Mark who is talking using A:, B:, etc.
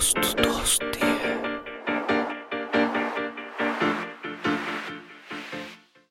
A: Ghost